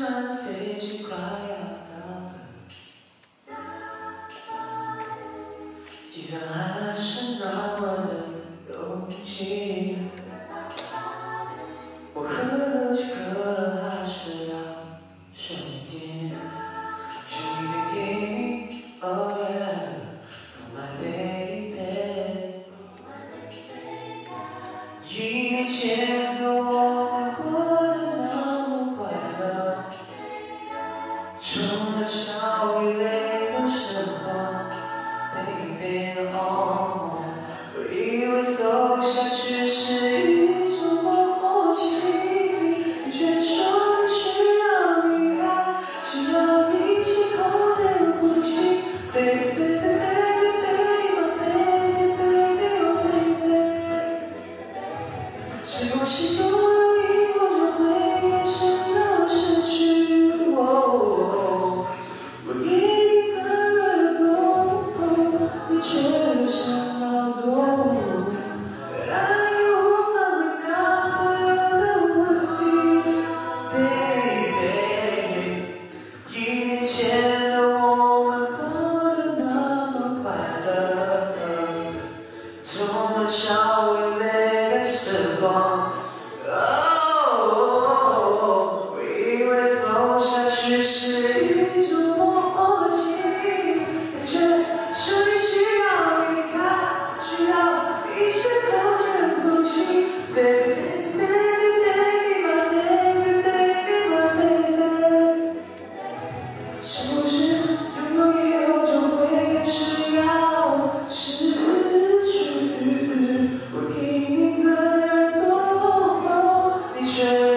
慢飞机快要到了，机舱还是那么的拥挤。我喝了几口了，还是要上天。求你别离开，我的 baby。一。充从小未来的，我以为走下去是一种默契，感觉是你需要离开，需要一些空间呼吸。Baby baby baby my baby baby my baby。future.